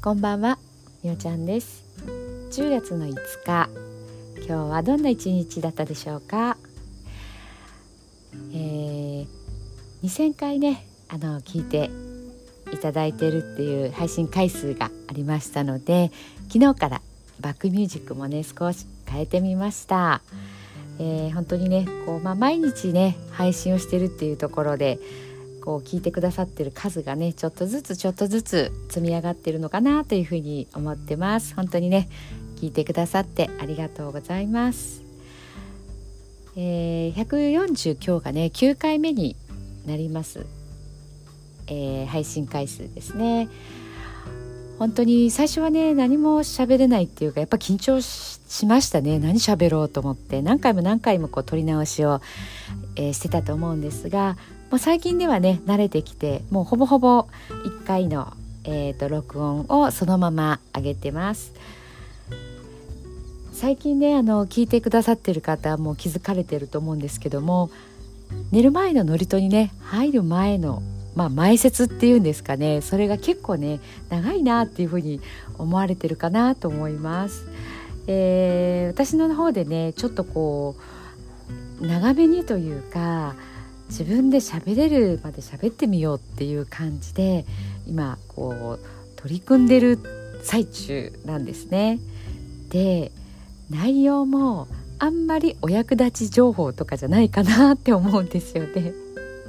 こんばんは、みおちゃんです。10月の5日今日はどんな一日だったでしょうか、えー、2000回ねあの聞いていただいてるっていう配信回数がありましたので昨日からバックミュージックもね少し変えてみました、えー、本当にねこう、まあ、毎日ね配信をしてるっていうところでこう聞いてくださってる数がねちょっとずつちょっとずつ積み上がってるのかなというふうに思ってます。本当にね聞いてくださってありがとうございます、えー、140今日がね9回目になります、えー、配信回数ですね。本当に最初はね何も喋れないっていうかやっぱ緊張しましたね。何喋ろうと思って何回も何回もこう撮り直しを、えー、してたと思うんですがもう最近ではね慣れてきてもうほぼほぼ1回の、えーと、録音をそのまま上げてます。最近ねあの聞いてくださってる方も気づかれてると思うんですけども寝る前の祝詞にね入る前のまあ前説っていうんですかねそれが結構ね長いなっていうふうに思われてるかなと思います。えー、私の方でねちょっとこう長めにというか自分で喋れるまで喋ってみようっていう感じで今こう取り組んでる最中なんですね。で内容もあんまりお役立ち情報とかじゃないかなって思うんですよね。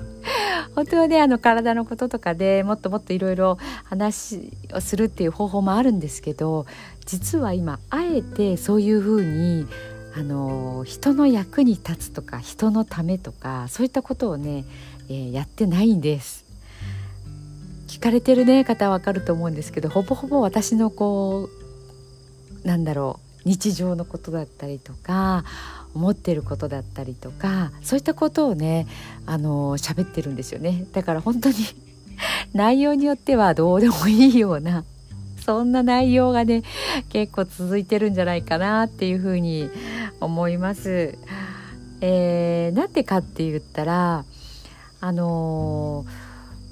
本当はねあの体のこととかでもっともっといろいろ話をするっていう方法もあるんですけど実は今あえてそういうふうにあの人の役に立つとか人のためとかそういったことをね、えー、やってないんです。聞かれてるね方はわかると思うんですけどほぼほぼ私のこうなんだろう日常のことだったりとか思ってることだったりとかそういったことをねあの喋ってるんですよねだから本当に 内容によってはどうでもいいようなそんな内容がね結構続いてるんじゃないかなっていうふうに思います。えー、なんでかって言ったらあの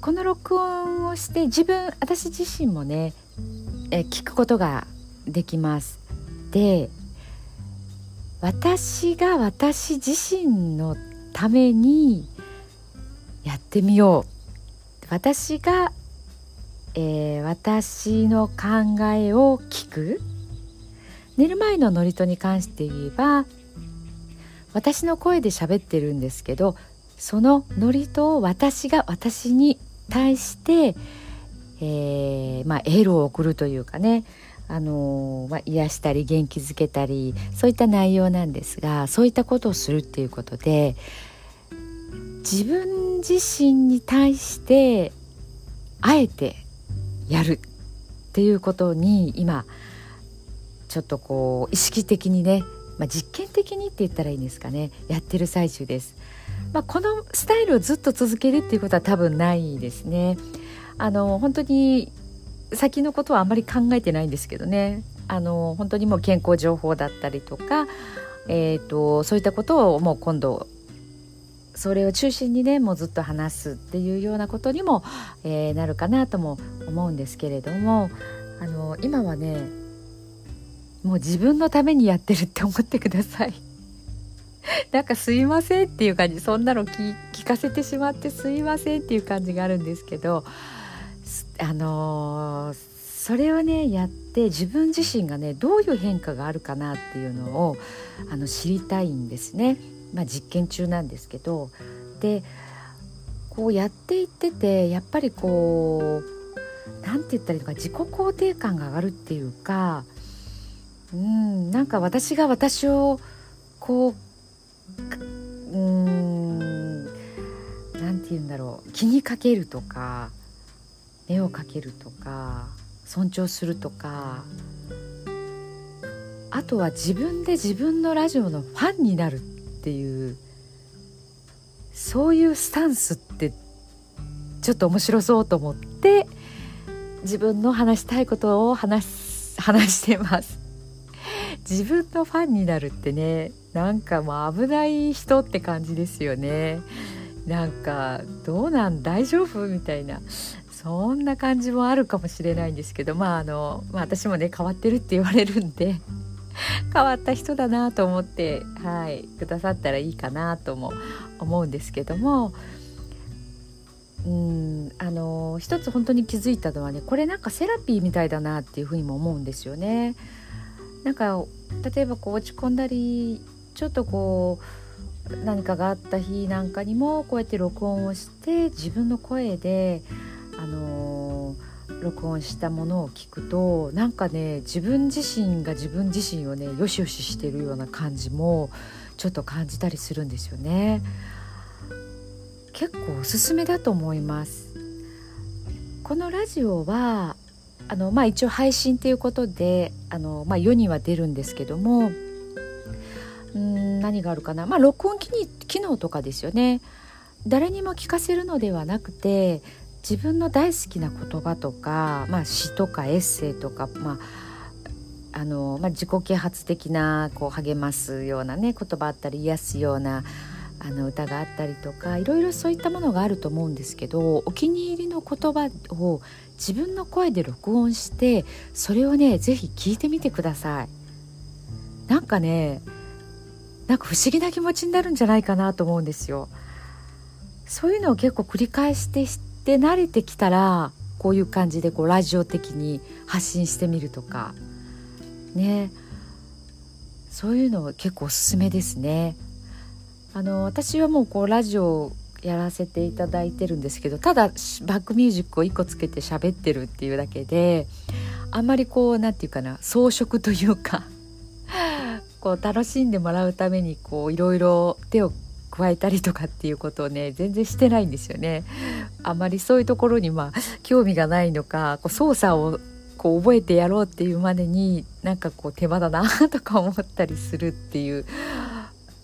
ー、この録音をして自分私自身もね、え聞くことができます。で私が私自身のためにやってみよう私がえー、私の考えを聞く寝る前の祝詞に関して言えば私の声で喋ってるんですけどその祝詞を私が私に対して、えー、まあ、エールを送るというかねあの、まあ、癒したり元気づけたりそういった内容なんですがそういったことをするっていうことで自分自身に対してあえてやるっていうことに今ちょっとこう意識的にね、まあ、実験的にって言ったらいいんですかねやってる最中です。まあ、このスタイルをずっと続けるっていうことは多分ないですね。あの本当に先のことはあんまり考えてないんですけどねあの本当にもう健康情報だったりとか、えーとそういったことをもう今度それを中心にねもうずっと話すっていうようなことにも、えー、なるかなとも思うんですけれどもあの今はねもう自分のためにやってるって思ってください。なんかすいませんっていう感じそんなの聞かせてしまってすいませんっていう感じがあるんですけどあのー、それをねやって自分自身がねどういう変化があるかなっていうのをあの知りたいんですね。まあ、実験中なんですけどでこうやっていっててやっぱりこう何て言ったらいいのか自己肯定感が上がるっていうかうんなんか私が私をこううん何て言うんだろう気にかけるとか目をかけるとか尊重するとかあとは自分で自分のラジオのファンになるっていうそういうスタンスってちょっと面白そうと思って自分の話したいことを話話してます。自分のファンになるってねなんかもう危ない人って感じですよねなんかどうなん大丈夫みたいなそんな感じもあるかもしれないんですけどまああの、まあ、私もね変わってるって言われるんで 変わった人だなと思って、はい、くださったらいいかなとも思うんですけどもうんあの一つ本当に気づいたのはねこれなんかセラピーみたいだなっていうふうにも思うんですよね。なんか例えばこう落ち込んだりちょっとこう何かがあった日なんかにもこうやって録音をして自分の声であの録音したものを聞くとなんかね自分自身が自分自身をねよしよししてるような感じもちょっと感じたりするんですよね。結構おすすめだと思います。このラジオはあの、まあ、一応配信ということであの、まあ、世には出るんですけどもうん何があるかな、まあ、録音機に機能とかですよね。誰にも聞かせるのではなくて自分の大好きな言葉とか、まあ、詩とかエッセイとか、まああのまあ、自己啓発的なこう励ますようなね言葉あったり癒すようなあの歌があったりとかいろいろそういったものがあると思うんですけどお気に入りの言葉を自分の声で録音してそれをね是非聞いてみてください。なんかねなんか不思議な気持ちになるんじゃないかなと思うんですよ。そういうのを結構繰り返してして慣れてきたらこういう感じでこうラジオ的に発信してみるとか。ね。そういうのは結構おすすめですね。あの私はもうこうラジオやらせていただいてるんですけどただバックミュージックを1個つけて喋ってるっていうだけであんまりこう何て言うかな装飾というか こう楽しんでもらうためにこういろいろ手を加えたりとかっていうことをね全然してないんですよね。あまりそういうところにまあ興味がないのかこう操作をこう覚えてやろうっていうまでになんかこう手間だなとか思ったりするっていう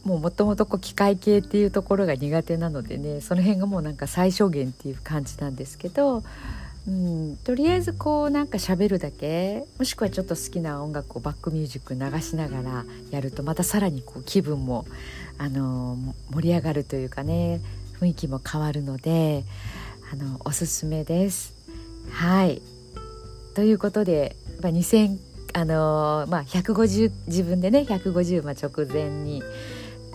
もともと機械系っていうところが苦手なのでねその辺がもうなんか最小限っていう感じなんですけど、うん、とりあえずこうなんか喋るだけもしくはちょっと好きな音楽をバックミュージック流しながらやるとまたさらにこう気分も、あの盛り上がるというかね雰囲気も変わるのであのおすすめです。はいということで、まあ、2000あのまあ、150自分でね150、まあ、直前に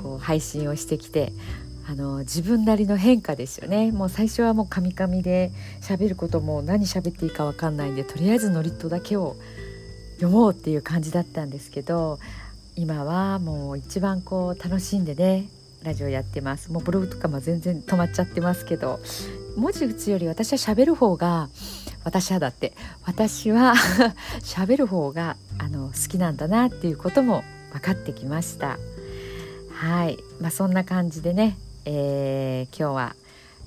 こう配信をしてきてあの自分なりの変化ですよねもう最初はもうカミカミで喋ることも何喋っていいか分かんないんでとりあえずノリットだけを読もうっていう感じだったんですけど今はもう一番こう楽しんでねラジオやってますもうブログとかも全然止まっちゃってますけど文字打つより私は喋る方が私はだって私は 喋る方があの好きなんだなっていうことも分かってきました。はい、まあ、そんな感じでね、えー、今日は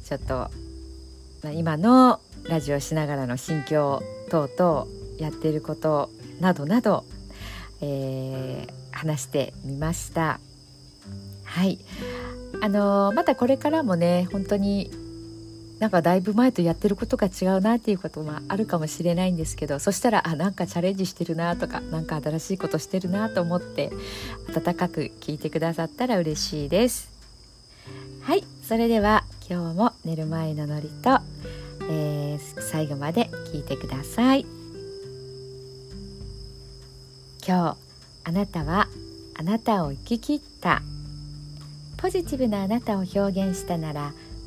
ちょっと、まあ、今のラジオしながらの心境等々やっていることなどなど、えー、話してみました。はいあのー、またこれからもね本当になんかだいぶ前とやってることが違うなっていうこともあるかもしれないんですけどそしたらあなんかチャレンジしてるなとか何か新しいことしてるなと思って温かく聞いてくださったら嬉しいです。はいそれでは今日も寝る前のノリと、えー、最後まで聞いてください。今日あなたはあなたを生き切った。ポジティブなあなたを表現したなら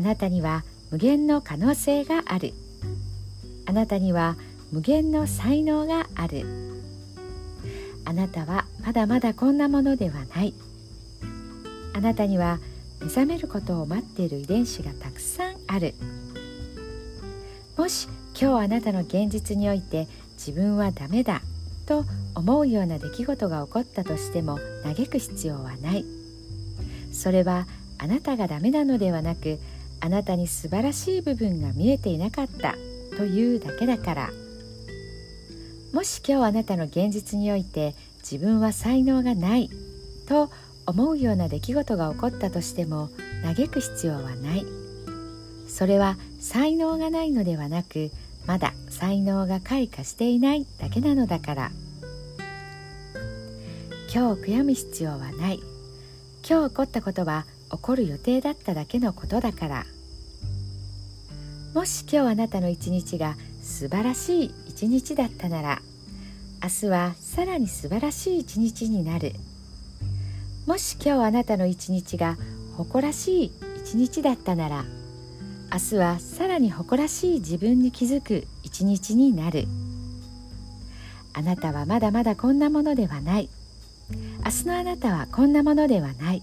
あなたには無限の可能性がある。あなたには無限の才能がある。あなたはまだまだこんなものではない。あなたには目覚めることを待っている遺伝子がたくさんある。もし今日あなたの現実において自分はダメだと思うような出来事が起こったとしても嘆く必要はない。それはあなたがダメなのではなくあなたに素晴らしい部分が見えていなかった。というだけだから。もし今日あなたの現実において自分は才能がないと思うような出来事が起こったとしても嘆く必要はない。それは才能がないのではなくまだ才能が開花していないだけなのだから。今日悔やむ必要はない。今日起こったことは起こる予定だっただけのことだから。もし今日あなたの一日が素晴らしい一日だったなら明日はさらに素晴らしい一日になる。もし今日あなたの一日が誇らしい一日だったなら明日はさらに誇らしい自分に気づく一日になる。あなたはまだまだこんなものではない。明日のあなたはこんなものではない。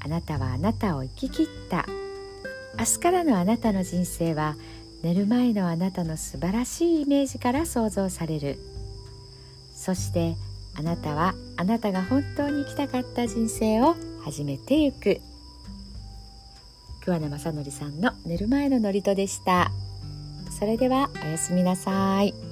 あなたはあなたを生き切った。明日からのあなたの人生は寝る前のあなたの素晴らしいイメージから想像される。そしてあなたはあなたが本当に生きたかった人生を始めてゆく。桑名正則さんの寝る前の祝詞でした。それではおやすみなさい。